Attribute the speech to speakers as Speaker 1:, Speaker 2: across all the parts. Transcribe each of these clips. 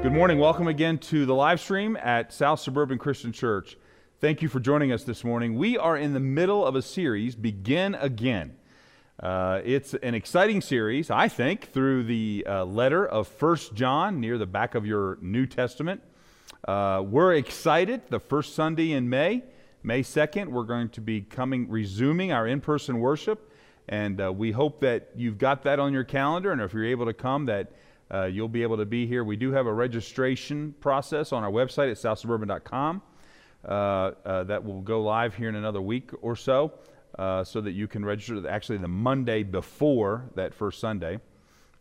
Speaker 1: Good morning. Welcome again to the live stream at South Suburban Christian Church. Thank you for joining us this morning. We are in the middle of a series, Begin Again. Uh, it's an exciting series, I think, through the uh, letter of First John near the back of your New Testament. Uh, we're excited. The first Sunday in May, May 2nd, we're going to be coming, resuming our in person worship. And uh, we hope that you've got that on your calendar. And if you're able to come, that uh, you'll be able to be here. We do have a registration process on our website at southsuburban.com uh, uh, that will go live here in another week or so, uh, so that you can register actually the Monday before that first Sunday.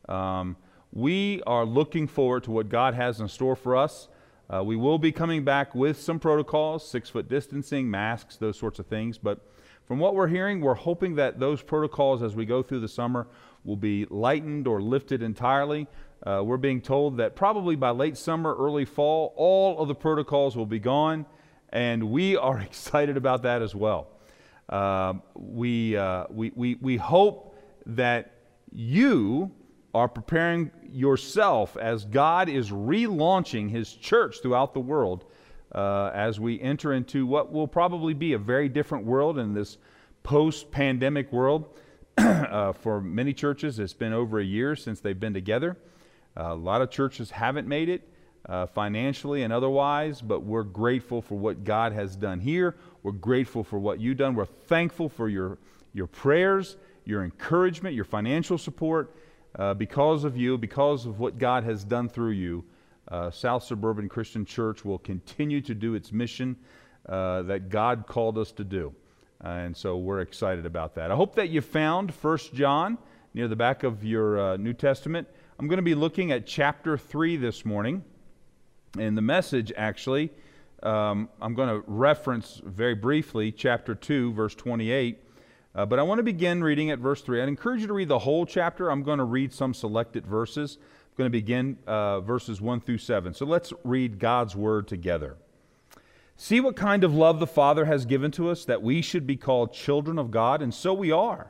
Speaker 1: Um, we are looking forward to what God has in store for us. Uh, we will be coming back with some protocols, six foot distancing, masks, those sorts of things. But from what we're hearing, we're hoping that those protocols as we go through the summer will be lightened or lifted entirely uh, we're being told that probably by late summer, early fall, all of the protocols will be gone, and we are excited about that as well. Uh, we, uh, we, we, we hope that you are preparing yourself as God is relaunching His church throughout the world uh, as we enter into what will probably be a very different world in this post pandemic world. Uh, for many churches, it's been over a year since they've been together. A lot of churches haven't made it uh, financially and otherwise, but we're grateful for what God has done here. We're grateful for what you've done. We're thankful for your, your prayers, your encouragement, your financial support. Uh, because of you, because of what God has done through you, uh, South Suburban Christian Church will continue to do its mission uh, that God called us to do. and so we're excited about that. I hope that you found 1 John near the back of your uh, New Testament. I'm going to be looking at chapter 3 this morning. In the message, actually, um, I'm going to reference very briefly chapter 2, verse 28. Uh, but I want to begin reading at verse 3. I'd encourage you to read the whole chapter. I'm going to read some selected verses. I'm going to begin uh, verses 1 through 7. So let's read God's word together. See what kind of love the Father has given to us that we should be called children of God, and so we are.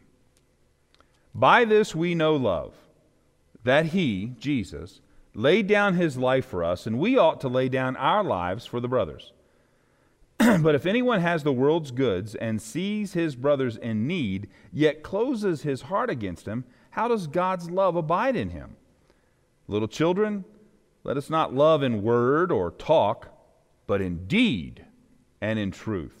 Speaker 1: By this we know love, that he, Jesus, laid down his life for us, and we ought to lay down our lives for the brothers. but if anyone has the world's goods and sees his brothers in need, yet closes his heart against him, how does God's love abide in him? Little children, let us not love in word or talk, but in deed and in truth.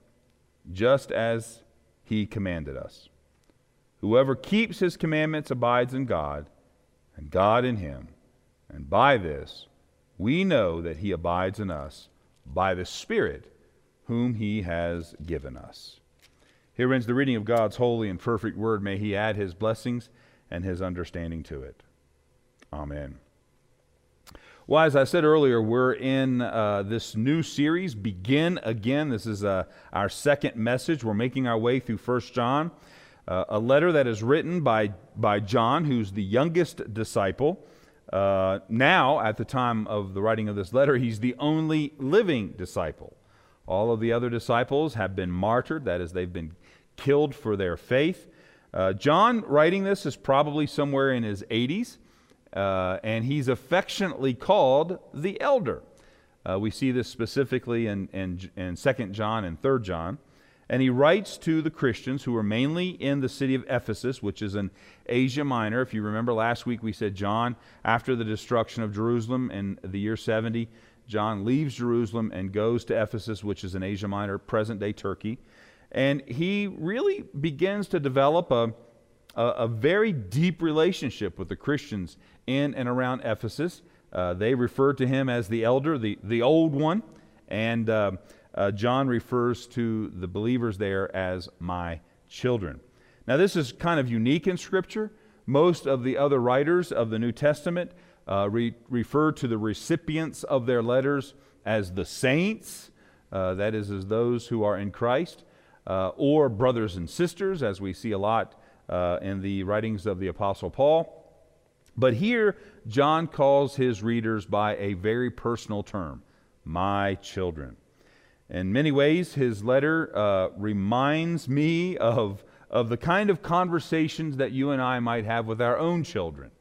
Speaker 1: just as He commanded us. Whoever keeps his commandments abides in God, and God in him. And by this we know that he abides in us by the Spirit whom he has given us. Here ends the reading of God's holy and perfect word. May he add his blessings and his understanding to it. Amen. Well, as I said earlier, we're in uh, this new series, Begin Again. This is uh, our second message. We're making our way through First John. Uh, a letter that is written by, by John, who's the youngest disciple. Uh, now, at the time of the writing of this letter, he's the only living disciple. All of the other disciples have been martyred, that is, they've been killed for their faith. Uh, John, writing this, is probably somewhere in his 80s, uh, and he's affectionately called the elder. Uh, we see this specifically in, in, in 2 John and 3 John. And he writes to the Christians who are mainly in the city of Ephesus, which is in Asia Minor. If you remember last week, we said John, after the destruction of Jerusalem in the year 70, John leaves Jerusalem and goes to Ephesus, which is in Asia Minor, present day Turkey. And he really begins to develop a, a, a very deep relationship with the Christians in and around Ephesus. Uh, they refer to him as the elder, the, the old one. And uh, uh, John refers to the believers there as my children. Now, this is kind of unique in Scripture. Most of the other writers of the New Testament uh, re- refer to the recipients of their letters as the saints, uh, that is, as those who are in Christ, uh, or brothers and sisters, as we see a lot uh, in the writings of the Apostle Paul. But here, John calls his readers by a very personal term my children. In many ways, his letter uh, reminds me of, of the kind of conversations that you and I might have with our own children,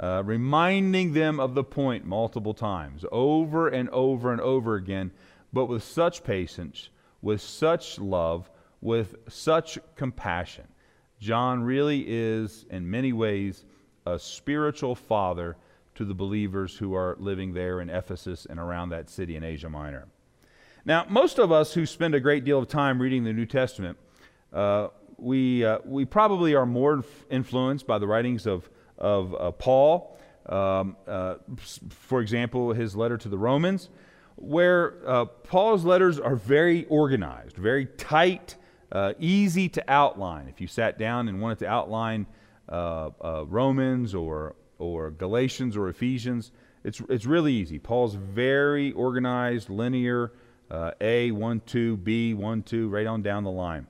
Speaker 1: uh, reminding them of the point multiple times, over and over and over again, but with such patience, with such love, with such compassion. John really is, in many ways, a spiritual father to the believers who are living there in Ephesus and around that city in Asia Minor. Now, most of us who spend a great deal of time reading the New Testament, uh, we, uh, we probably are more influenced by the writings of, of uh, Paul. Um, uh, for example, his letter to the Romans, where uh, Paul's letters are very organized, very tight, uh, easy to outline. If you sat down and wanted to outline Romans or, or Galatians or Ephesians, it's, it's really easy. Paul's very organized, linear, uh, A, 1, 2, B, 1, 2, right on down the line.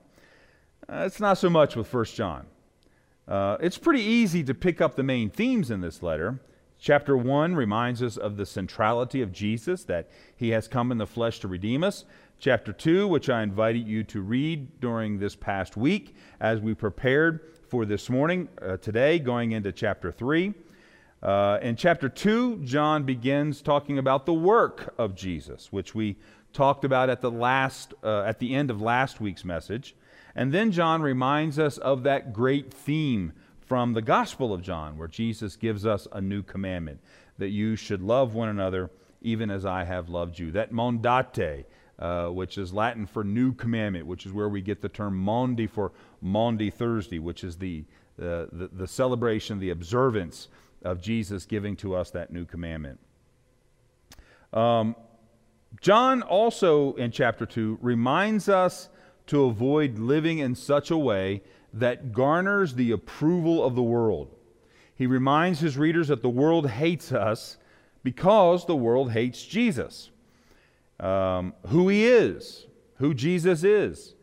Speaker 1: Uh, it's not so much with 1 John. Uh, it's pretty easy to pick up the main themes in this letter. Chapter 1 reminds us of the centrality of Jesus, that he has come in the flesh to redeem us. Chapter 2, which I invited you to read during this past week as we prepared for this morning, uh, today, going into chapter 3. Uh, in chapter 2, John begins talking about the work of Jesus, which we talked about at the last uh, at the end of last week's message. And then John reminds us of that great theme from the Gospel of John where Jesus gives us a new commandment that you should love one another even as I have loved you. That mondate uh, which is Latin for new commandment, which is where we get the term Maundy for Maundy Thursday, which is the, uh, the, the celebration, the observance of Jesus giving to us that new commandment. Um, John also, in chapter 2, reminds us to avoid living in such a way that garners the approval of the world. He reminds his readers that the world hates us because the world hates Jesus, um, who he is, who Jesus is.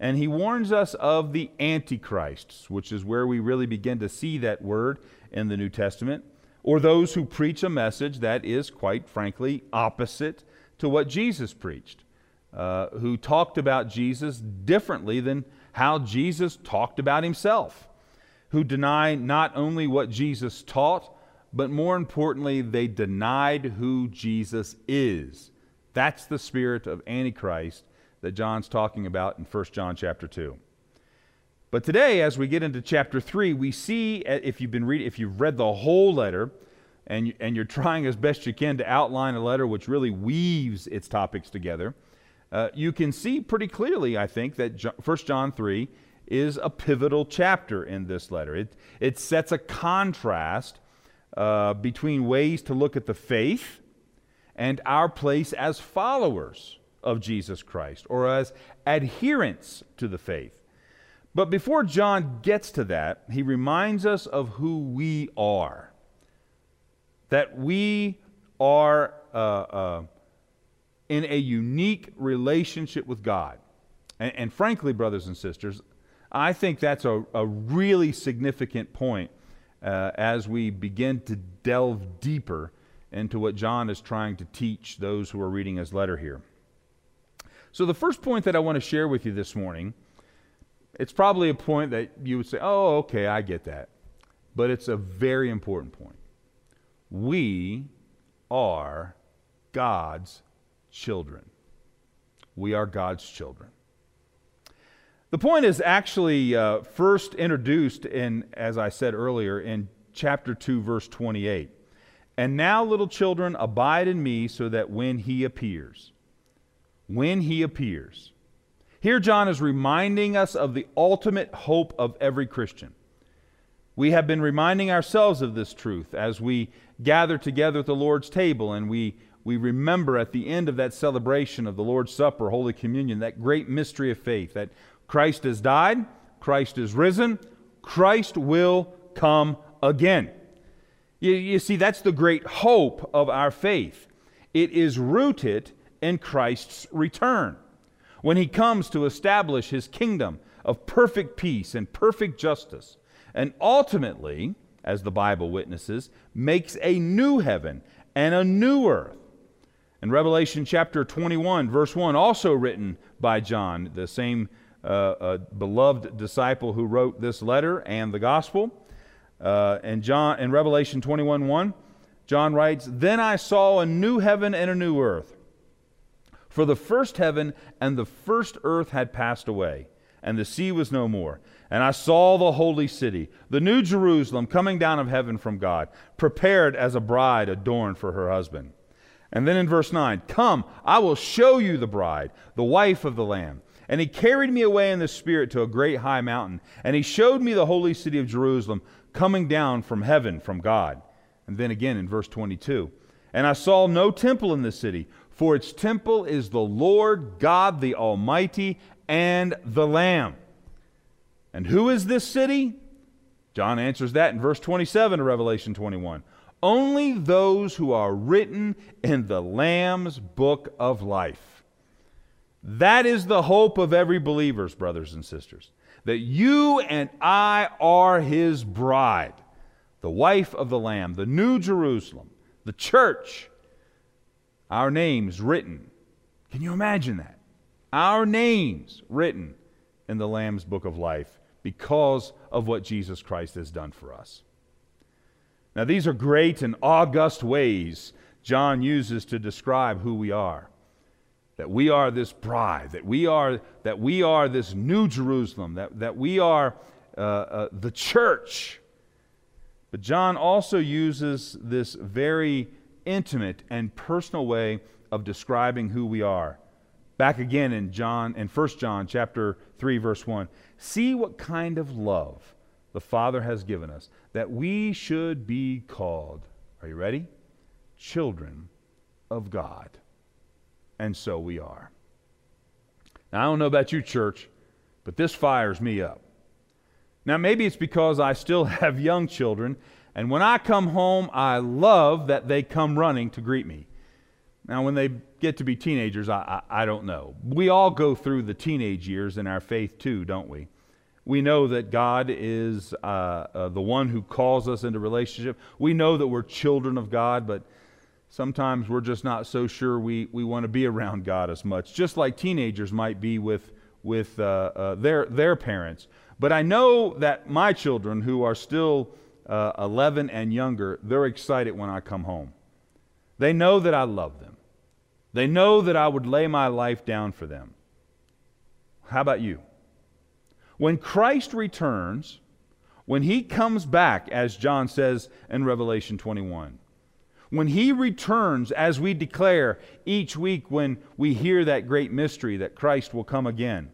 Speaker 1: And he warns us of the antichrists, which is where we really begin to see that word in the New Testament, or those who preach a message that is, quite frankly, opposite to what Jesus preached, uh, who talked about Jesus differently than how Jesus talked about himself, who deny not only what Jesus taught, but more importantly, they denied who Jesus is. That's the spirit of Antichrist that John's talking about in 1 John chapter 2. But today, as we get into chapter 3, we see, uh, if you've been reading, if you've read the whole letter, and, you, and you're trying as best you can to outline a letter which really weaves its topics together, uh, you can see pretty clearly, I think, that 1 John 3 is a pivotal chapter in this letter. It, it sets a contrast uh, between ways to look at the faith and our place as followers of Jesus Christ or as adherents to the faith. But before John gets to that, he reminds us of who we are that we are uh, uh, in a unique relationship with God. And, and, frankly, brothers and sisters, I think that's a, a really significant point uh, as we begin to delve deeper into what John is trying to teach those who are reading his letter here. So, the first point that I want to share with you this morning, it's probably a point that you would say, oh, okay, I get that. But it's a very important point. We are God's children. We are God's children. The point is actually uh, first introduced in, as I said earlier, in chapter 2, verse 28. And now, little children, abide in me so that when he appears, when he appears. Here, John is reminding us of the ultimate hope of every Christian. We have been reminding ourselves of this truth as we gather together at the Lord's table and we, we remember at the end of that celebration of the Lord's Supper, Holy Communion, that great mystery of faith that Christ has died, Christ is risen, Christ will come again. You, you, see, that's the great hope of our faith. It is rooted in Christ's return. When he comes to establish his kingdom of perfect peace and perfect justice, and ultimately, as the Bible witnesses, makes a new heaven and a new earth. In Revelation chapter 21, verse 1, also written by John, the same uh, a beloved disciple who wrote this letter and the gospel. Uh, and John in Revelation 21 1, John writes, Then I saw a new heaven and a new earth. For the first heaven and the first earth had passed away, and the sea was no more. And I saw the holy city, the new Jerusalem, coming down of heaven from God, prepared as a bride adorned for her husband. And then in verse 9, Come, I will show you the bride, the wife of the Lamb. And he carried me away in the Spirit to a great high mountain, and he showed me the holy city of Jerusalem coming down from heaven from God. And then again in verse 22 And I saw no temple in the city, for its temple is the Lord God the Almighty and the Lamb. And who is this city? John answers that in verse 27 of Revelation 21. Only those who are written in the Lamb's book of life. That is the hope of every believer's brothers and sisters. That you and I are his bride, the wife of the Lamb, the New Jerusalem, the church. Our names written. Can you imagine that? Our names written in the Lamb's book of life because of what Jesus Christ has done for us. Now, these are great and august ways John uses to describe who we are that we are this bride, that we are, that we are this new Jerusalem, that, that we are uh, uh, the church. But John also uses this very intimate and personal way of describing who we are. Back again in John in 1 John chapter 3 verse 1. See what kind of love the Father has given us that we should be called. Are you ready? Children of God and so we are. Now, I don't know about you, church, but this fires me up. Now, maybe it's because I still have young children, and when I come home, I love that they come running to greet me. Now, when they get to be teenagers, I, I, I, don't know. We all go through the teenage years in our faith, too, don't we? We know that God is uh, uh, the one who calls us into relationship. We know that we're children of God, but sometimes we're just not so sure we, we want to be around God as much, just like teenagers might be with, with uh, uh, their, their parents. But I know that my children, who are still uh, 11 and younger, they're excited when I come home. They know that I love them, they know that I would lay my life down for them. How about you? When Christ returns, when he comes back, as John says in Revelation 21, when he returns, as we declare each week when we hear that great mystery that Christ will come again,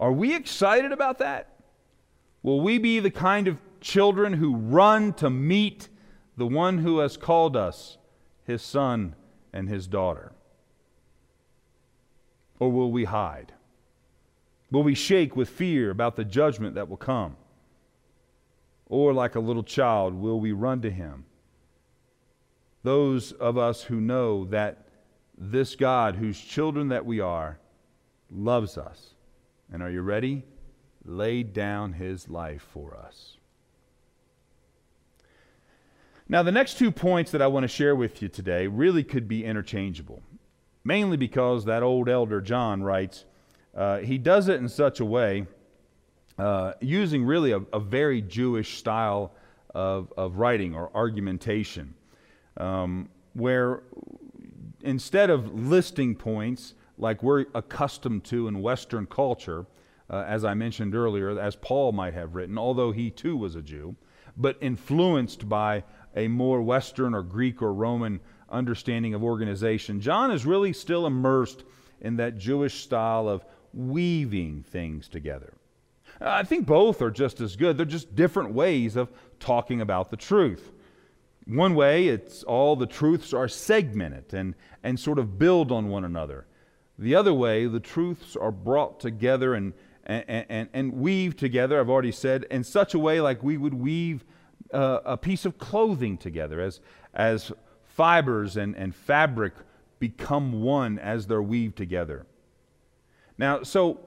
Speaker 1: are we excited about that? Will we be the kind of children who run to meet the one who has called us his son and his daughter? Or will we hide? Will we shake with fear about the judgment that will come? Or, like a little child, will we run to him those of us who know that this God, whose children that we are, loves us. And are you ready? Laid down his life for us. Now, the next two points that I want to share with you today really could be interchangeable, mainly because that old elder John writes, uh, he does it in such a way, uh, using really a, a, very Jewish style of, of writing or argumentation, um, where instead of listing points like we're accustomed to in Western culture, uh, as I mentioned earlier, as Paul might have written, although he too was a Jew, but influenced by a more Western or Greek or Roman understanding of organization. John is really still immersed in that Jewish style of weaving things together. I think both are just as good. They're just different ways of talking about the truth. One way, it's all the truths are segmented and, and sort of build on one another. The other way, the truths are brought together and, and, and, and weave together, I've already said, in such a way like we would weave uh, a piece of clothing together, as, as fibers and, and fabric become one as they're weaved together. Now, so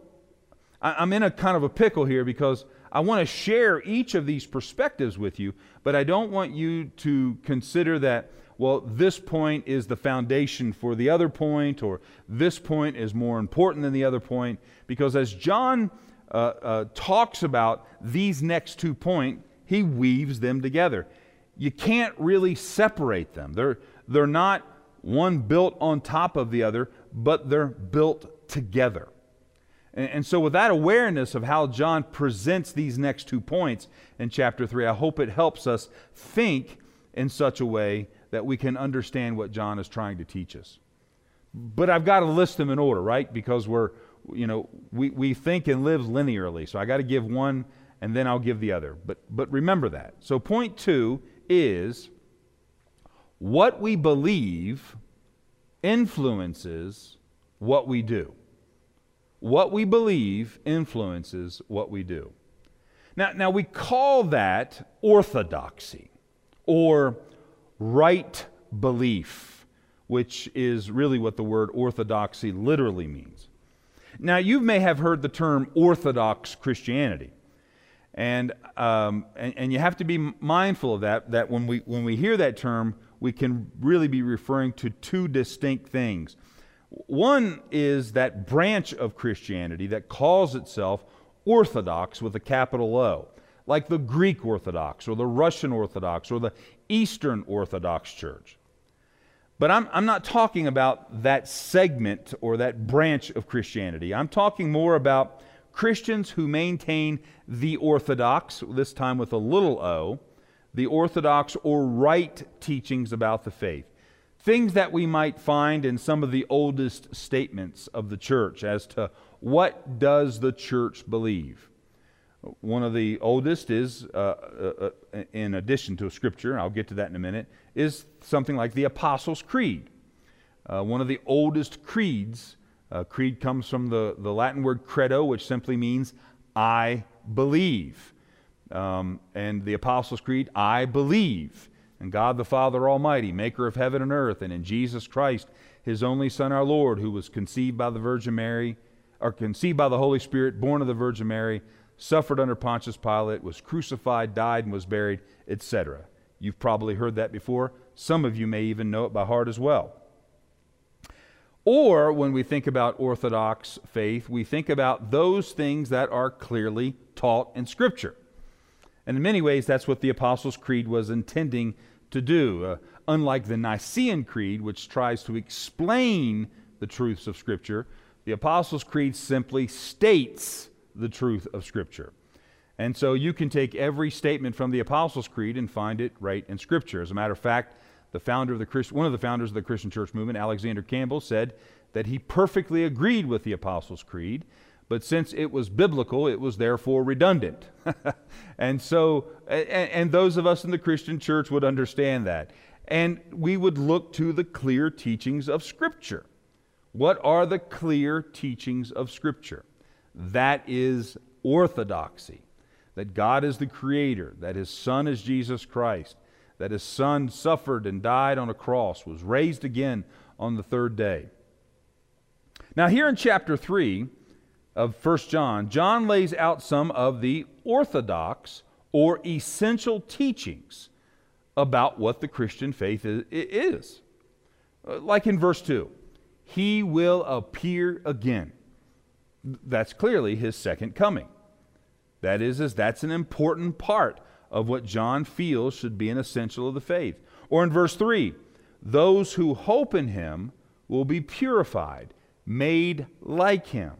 Speaker 1: I'm in a kind of a pickle here because I want to share each of these perspectives with you, but I don't want you to consider that, well, this point is the foundation for the other point, or this point is more important than the other point, because as John uh, uh, talks about these next two points, he weaves them together. You can't really separate them. They're, they're not one built on top of the other, but they're built together. And, and so, with that awareness of how John presents these next two points in chapter 3, I hope it helps us think in such a way that we can understand what John is trying to teach us. But I've got to list them in order, right? Because we're, you know, we, we think and live linearly. So I got to give one and then I'll give the other. But, but remember that. So, point two is what we believe influences what we do. What we believe influences what we do. Now, now we call that orthodoxy or right belief, which is really what the word orthodoxy literally means. Now, you may have heard the term Orthodox Christianity. And, um, and, and, you have to be mindful of that, that when we, when we hear that term, we can really be referring to two distinct things. One is that branch of Christianity that calls itself Orthodox with a capital O, like the Greek Orthodox or the Russian Orthodox or the Eastern Orthodox Church. But I'm, I'm not talking about that segment or that branch of Christianity. I'm talking more about Christians who maintain the orthodox, this time with a little o, the orthodox or right teachings about the faith. Things that we might find in some of the oldest statements of the church as to what does the church believe. One of the oldest is, uh, uh, uh in addition to Scripture, I'll get to that in a minute, is something like the Apostles' Creed. Uh, one of the oldest creeds uh, creed comes from the, the Latin word credo, which simply means I believe. Um, and the Apostles' Creed, I believe in God the Father Almighty, maker of heaven and earth, and in Jesus Christ, his only Son, our Lord, who was conceived by the Virgin Mary, or conceived by the Holy Spirit, born of the Virgin Mary, suffered under Pontius Pilate, was crucified, died, and was buried, etc. You've probably heard that before. Some of you may even know it by heart as well. Or when we think about Orthodox faith, we think about those things that are clearly taught in Scripture. And in many ways, that's what the Apostles' Creed was intending to do. Uh, unlike the Nicene Creed, which tries to explain the truths of Scripture, the Apostles' Creed simply states the truth of Scripture. And so you can take every statement from the Apostles' Creed and find it right in Scripture. As a matter of fact, the founder of the Christ, one of the founders of the Christian church movement, Alexander Campbell, said that he perfectly agreed with the Apostles' Creed, but since it was biblical, it was therefore redundant. and so, and, and those of us in the Christian church would understand that. And we would look to the clear teachings of Scripture. What are the clear teachings of Scripture? That is orthodoxy. That God is the creator, that his Son is Jesus Christ, that his son suffered and died on a cross, was raised again on the third day. Now, here in chapter 3 of 1 John, John lays out some of the orthodox or essential teachings about what the Christian faith is. Uh, like in verse 2, he will appear again. That's clearly his second coming. That is, is that's an important part of what John feels should be an essential of the faith. Or in verse 3, those who hope in him will be purified, made like him.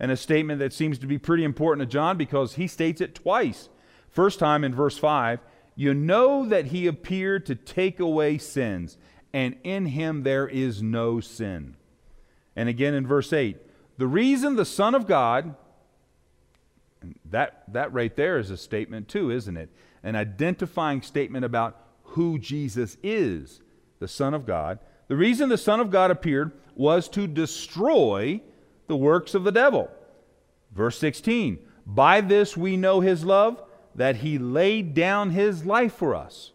Speaker 1: And a statement that seems to be pretty important to John because he states it twice. First time in verse 5, you know that he appeared to take away sins, and in him there is no sin. And again in verse 8, the reason the Son of God, that, that right there is a statement too, isn't it? An identifying statement about who Jesus is, the Son of God. The reason the Son of God appeared was to destroy the works of the devil. Verse 16 By this we know his love, that he laid down his life for us,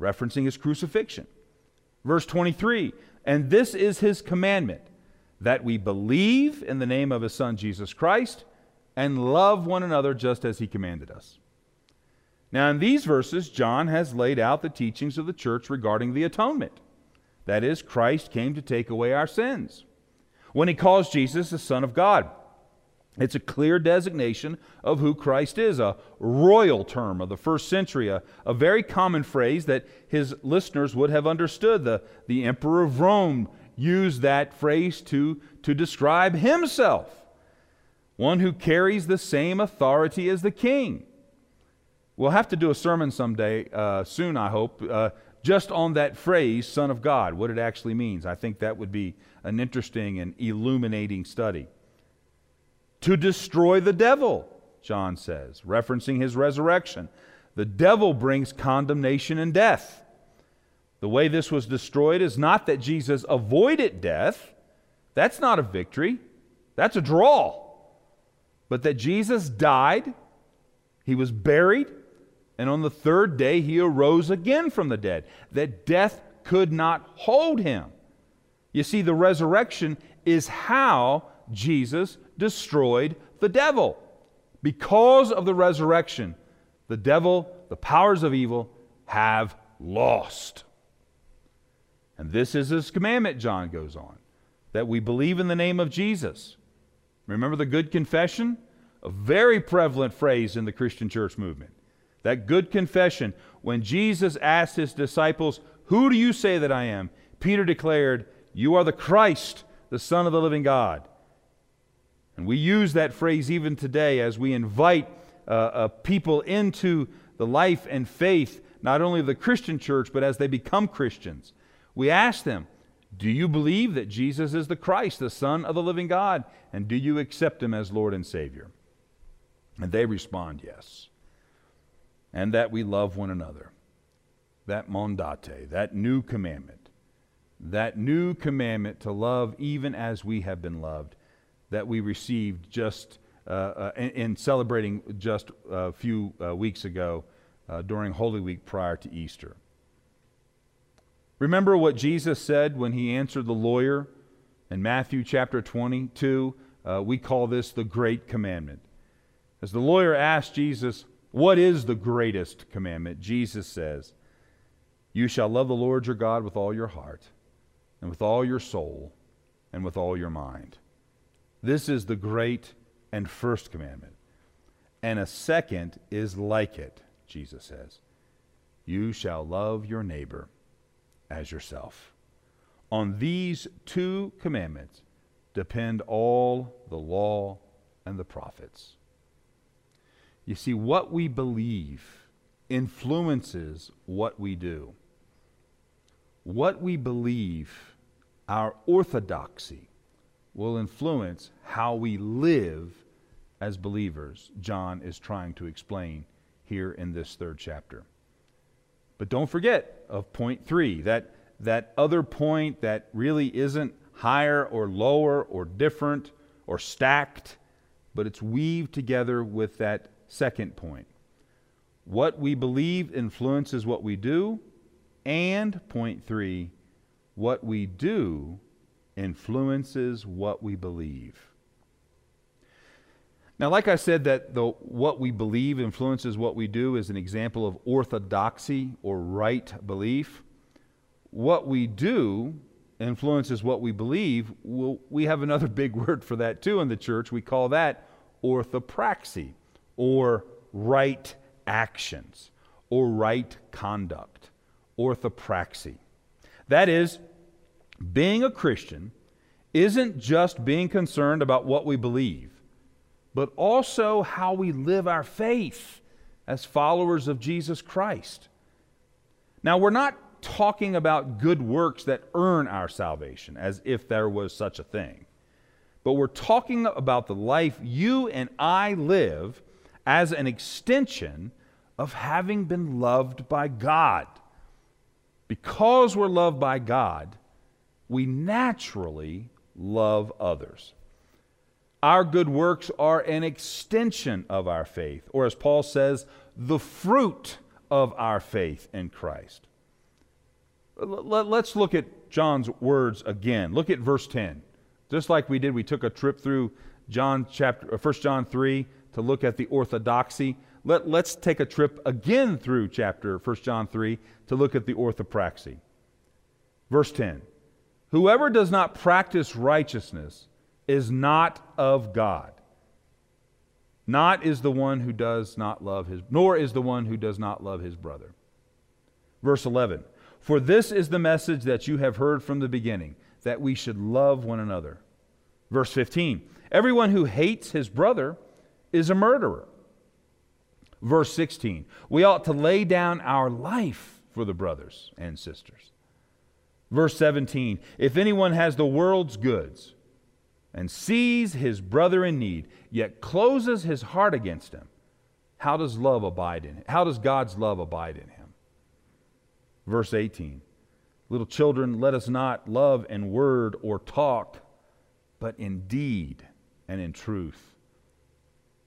Speaker 1: referencing his crucifixion. Verse 23 And this is his commandment, that we believe in the name of his Son Jesus Christ and love one another just as he commanded us. Now, in these verses, John has laid out the teachings of the church regarding the atonement. That is, Christ came to take away our sins. When he calls Jesus the Son of God, it's a clear designation of who Christ is, a royal term of the first century, a, a very common phrase that his listeners would have understood. The, the Emperor of Rome used that phrase to, to describe himself, one who carries the same authority as the king. We'll have to do a sermon someday, uh, soon, I hope, uh, just on that phrase, Son of God, what it actually means. I think that would be an interesting and illuminating study. To destroy the devil, John says, referencing his resurrection. The devil brings condemnation and death. The way this was destroyed is not that Jesus avoided death. That's not a victory. That's a draw. But that Jesus died, he was buried, and on the third day he arose again from the dead, that death could not hold him. You see, the resurrection is how Jesus destroyed the devil. Because of the resurrection, the devil, the powers of evil, have lost. And this is his commandment, John goes on, that we believe in the name of Jesus. Remember the good confession? A very prevalent phrase in the Christian church movement. That good confession, when Jesus asked his disciples, Who do you say that I am? Peter declared, You are the Christ, the Son of the living God. And we use that phrase even today as we invite uh, uh, people into the life and faith, not only of the Christian church, but as they become Christians. We ask them, Do you believe that Jesus is the Christ, the Son of the living God? And do you accept him as Lord and Savior? And they respond, Yes and that we love one another. That mandate, that new commandment, that new commandment to love even as we have been loved, that we received just uh, uh, in, in, celebrating just a few uh, weeks ago uh, during Holy Week prior to Easter. Remember what Jesus said when he answered the lawyer in Matthew chapter 22? Uh, we call this the Great Commandment. As the lawyer asked Jesus, what is the greatest commandment? Jesus says, You shall love the Lord your God with all your heart, and with all your soul, and with all your mind. This is the great and first commandment. And a second is like it, Jesus says. You shall love your neighbor as yourself. On these two commandments depend all the law and the prophets. You see, what we believe influences what we do. What we believe, our orthodoxy, will influence how we live as believers, John is trying to explain here in this third chapter. But don't forget of point three, that, that other point that really isn't higher or lower or different or stacked, but it's weaved together with that Second point what we believe influences what we do. And point three, what we do influences what we believe. Now, like I said, that the, what we believe influences what we do is an example of orthodoxy or right belief. What we do influences what we believe. Well, we have another big word for that too in the church. We call that orthopraxy or right actions or right conduct. Orthopraxy. That is, being a Christian isn't just being concerned about what we believe, but also how we live our faith as followers of Jesus Christ. Now, we're not talking about good works that earn our salvation, as if there was such a thing. But we're talking about the life you and I live as an extension of having been loved by God. Because we're loved by God, we naturally love others. Our good works are an extension of our faith, or as Paul says, the fruit of our faith in Christ. Let's look at John's words again. Look at verse 10. Just like we did, we took a trip through John chapter, uh, 1 John 3 to look at the orthodoxy. Let, let's take a trip again through chapter 1 John 3 to look at the orthopraxy. Verse 10 Whoever does not practice righteousness is not of God. Not is the one who does not love his, nor is the one who does not love his brother. Verse 11 For this is the message that you have heard from the beginning, that we should love one another. Verse 15 Everyone who hates his brother is a murderer. Verse 16 We ought to lay down our life for the brothers and sisters. Verse 17 If anyone has the world's goods and sees his brother in need, yet closes his heart against him, how does love abide in him? How does God's love abide in him? Verse 18 Little children, let us not love in word or talk, but in deed and in truth.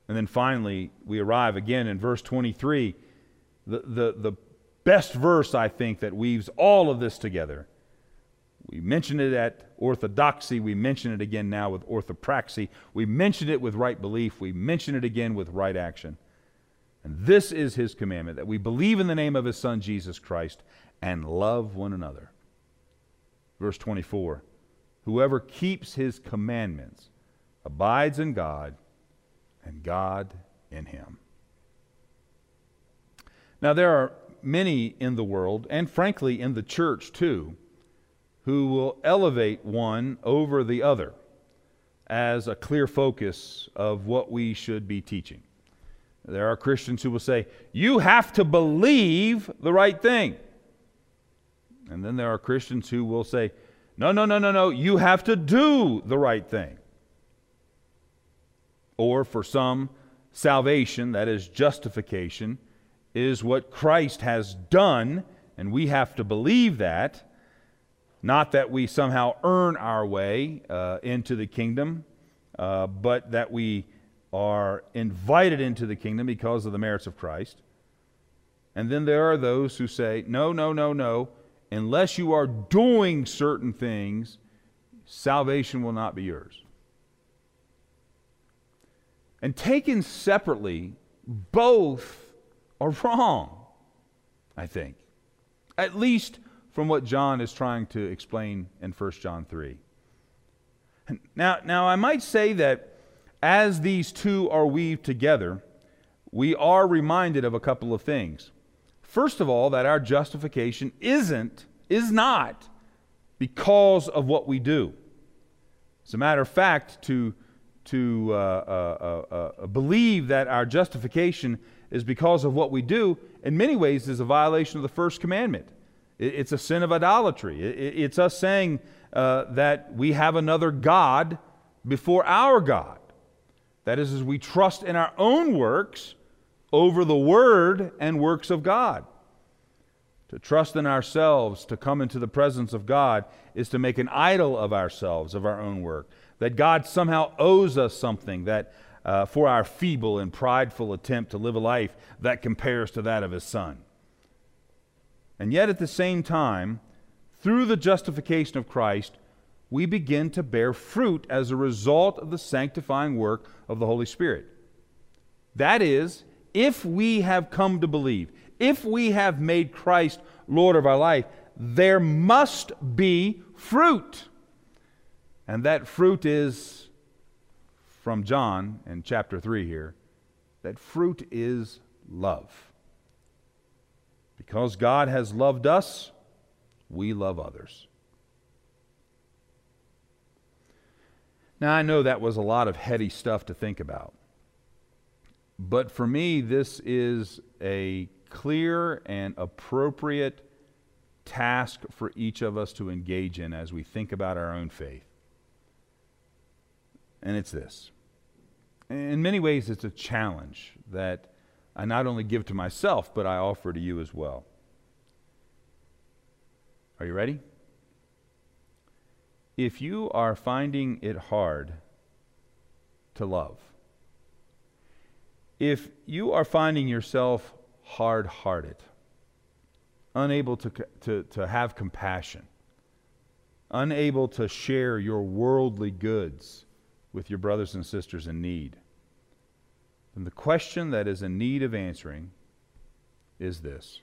Speaker 1: And then finally, we arrive again in verse 23, the, the, the best verse, I think, that weaves all of this together. We mentioned it at orthodoxy. We mention it again now with orthopraxy. We mentioned it with right belief. We mention it again with right action. And this is his commandment that we believe in the name of his Son, Jesus Christ, and love one another. Verse 24 Whoever keeps his commandments abides in God, and God in him. Now, there are many in the world, and frankly in the church too, who will elevate one over the other as a clear focus of what we should be teaching. There are Christians who will say, You have to believe the right thing. And then there are Christians who will say, No, no, no, no, no, you have to do the right thing. Or for some, salvation, that is justification, is what Christ has done, and we have to believe that. Not that we somehow earn our way uh, into the kingdom, uh, but that we are invited into the kingdom because of the merits of Christ. And then there are those who say, no, no, no, no. Unless you are doing certain things, salvation will not be yours. And taken separately, both are wrong, I think. At least from what John is trying to explain in 1 John 3. Now, now, I might say that as these two are weaved together, we are reminded of a couple of things. First of all, that our justification isn't, is not, because of what we do. As a matter of fact, to, to uh, uh, uh, uh believe that our justification is because of what we do, in many ways, is a violation of the first commandment. It's a sin of idolatry. It's us saying uh, that we have another God before our God. That is, as we trust in our own works over the Word and works of God. To trust in ourselves, to come into the presence of God, is to make an idol of ourselves, of our own work. That God somehow owes us something that uh, for our feeble and prideful attempt to live a life that compares to that of His Son. And yet, at the same time, through the justification of Christ, we begin to bear fruit as a result of the sanctifying work of the Holy Spirit. That is, if we have come to believe, if we have made Christ Lord of our life, there must be fruit. And that fruit is from John in chapter 3 here that fruit is love. Because God has loved us, we love others. Now, I know that was a lot of heady stuff to think about. But for me, this is a clear and appropriate task for each of us to engage in as we think about our own faith. And it's this. In many ways, it's a challenge that I not only give to myself, but I offer to you as well. Are you ready? If you are finding it hard to love, if you are finding yourself hard hearted, unable to, to, to have compassion, unable to share your worldly goods with your brothers and sisters in need, then the question that is in need of answering is this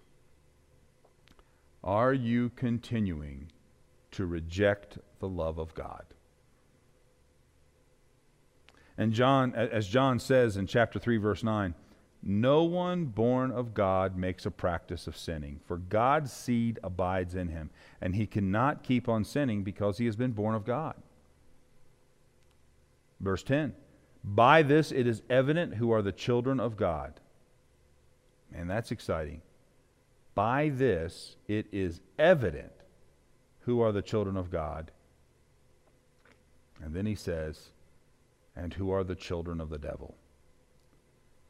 Speaker 1: Are you continuing to reject the love of God? And John, as John says in chapter 3, verse 9, no one born of God makes a practice of sinning, for God's seed abides in him, and he cannot keep on sinning because he has been born of God. Verse 10 By this it is evident who are the children of God. And that's exciting. By this it is evident who are the children of God. And then he says, and who are the children of the devil.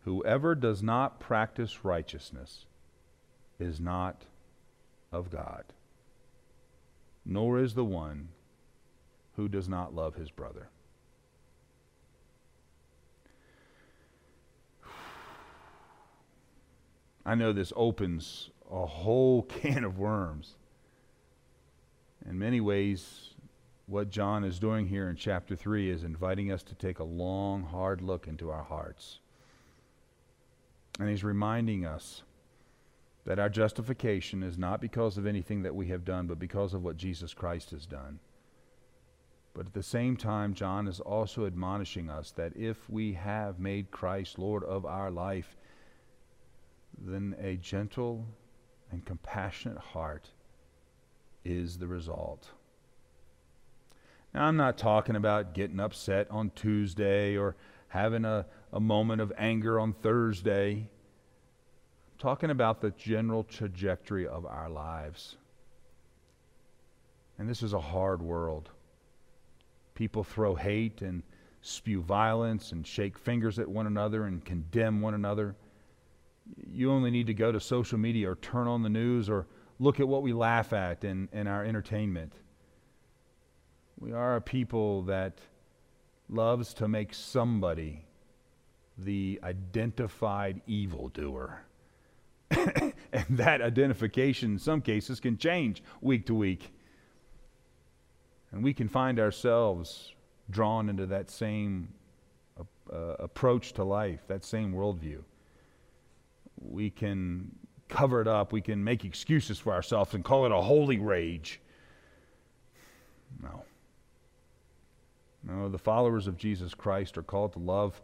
Speaker 1: Whoever does not practice righteousness is not of God, nor is the one who does not love his brother. I know this opens a whole can of worms. In many ways, what John is doing here in chapter 3 is inviting us to take a long, hard look into our hearts. And he's reminding us that our justification is not because of anything that we have done, but because of what Jesus Christ has done. But at the same time, John is also admonishing us that if we have made Christ Lord of our life, then a gentle and compassionate heart is the result. Now, I'm not talking about getting upset on Tuesday or having a, a moment of anger on Thursday. I'm talking about the general trajectory of our lives. And this is a hard world. People throw hate and spew violence and shake fingers at one another and condemn one another. You only need to go to social media or turn on the news or look at what we laugh at in, in our entertainment. We are a people that loves to make somebody the identified evildoer. and that identification, in some cases, can change week to week. And we can find ourselves drawn into that same uh, approach to life, that same worldview. We can cover it up, we can make excuses for ourselves and call it a holy rage. No. No, the followers of Jesus Christ are called to love,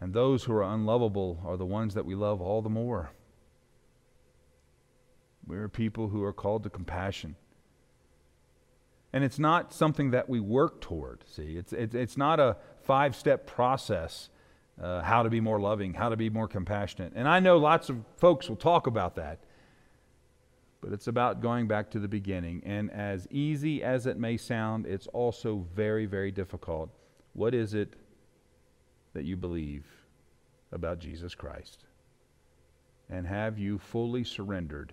Speaker 1: and those who are unlovable are the ones that we love all the more. We're people who are called to compassion. And it's not something that we work toward, see. It's, it's, it's not a five step process uh, how to be more loving, how to be more compassionate. And I know lots of folks will talk about that. But it's about going back to the beginning. And as easy as it may sound, it's also very, very difficult. What is it that you believe about Jesus Christ? And have you fully surrendered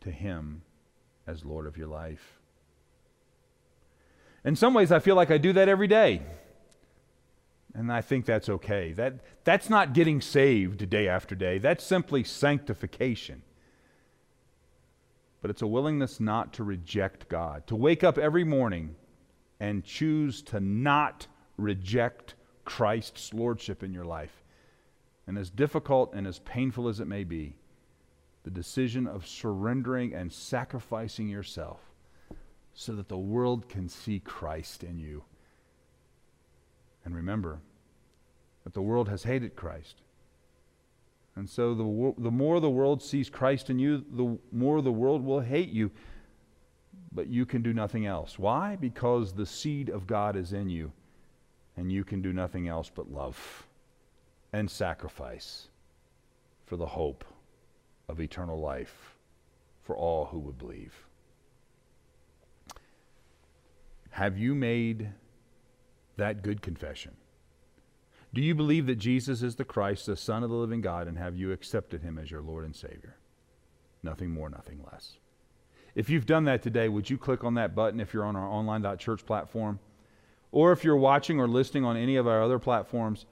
Speaker 1: to Him as Lord of your life? In some ways, I feel like I do that every day. And I think that's okay. That, that's not getting saved day after day, that's simply sanctification but it's a willingness not to reject God, to wake up every morning and choose to not reject Christ's lordship in your life. and as difficult and as painful as it may be, the decision of surrendering and sacrificing yourself so that the world can see Christ in you. And remember that the world has hated Christ. And so the, the more the world sees Christ in you, the more the world will hate you. But you can do nothing else. Why? Because the seed of God is in you, and you can do nothing else but love and sacrifice for the hope of eternal life for all who would believe. Have you made that good confession? Do you believe that Jesus is the Christ, the Son of the living God, and have you accepted him as your Lord and Savior? Nothing more, nothing less. If you've done that today, would you click on that button if you're on our online.church platform? Or if you're watching or listening on any of our other platforms,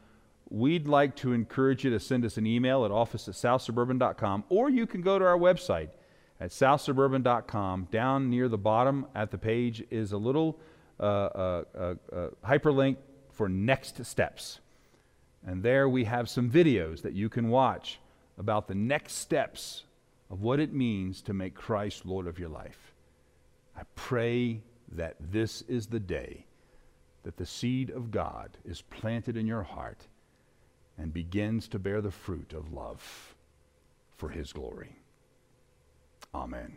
Speaker 1: we'd like to encourage you to send us an email at office at southsuburban.com, or you can go to our website at southsuburban.com. Down near the bottom at the page is a little Uh, uh, uh, hyperlink for next steps. And there we have some videos that you can watch about the next steps of what it means to make Christ Lord of your life. I pray that this is the day that the seed of God is planted in your heart and begins to bear the fruit of love for his glory. Amen.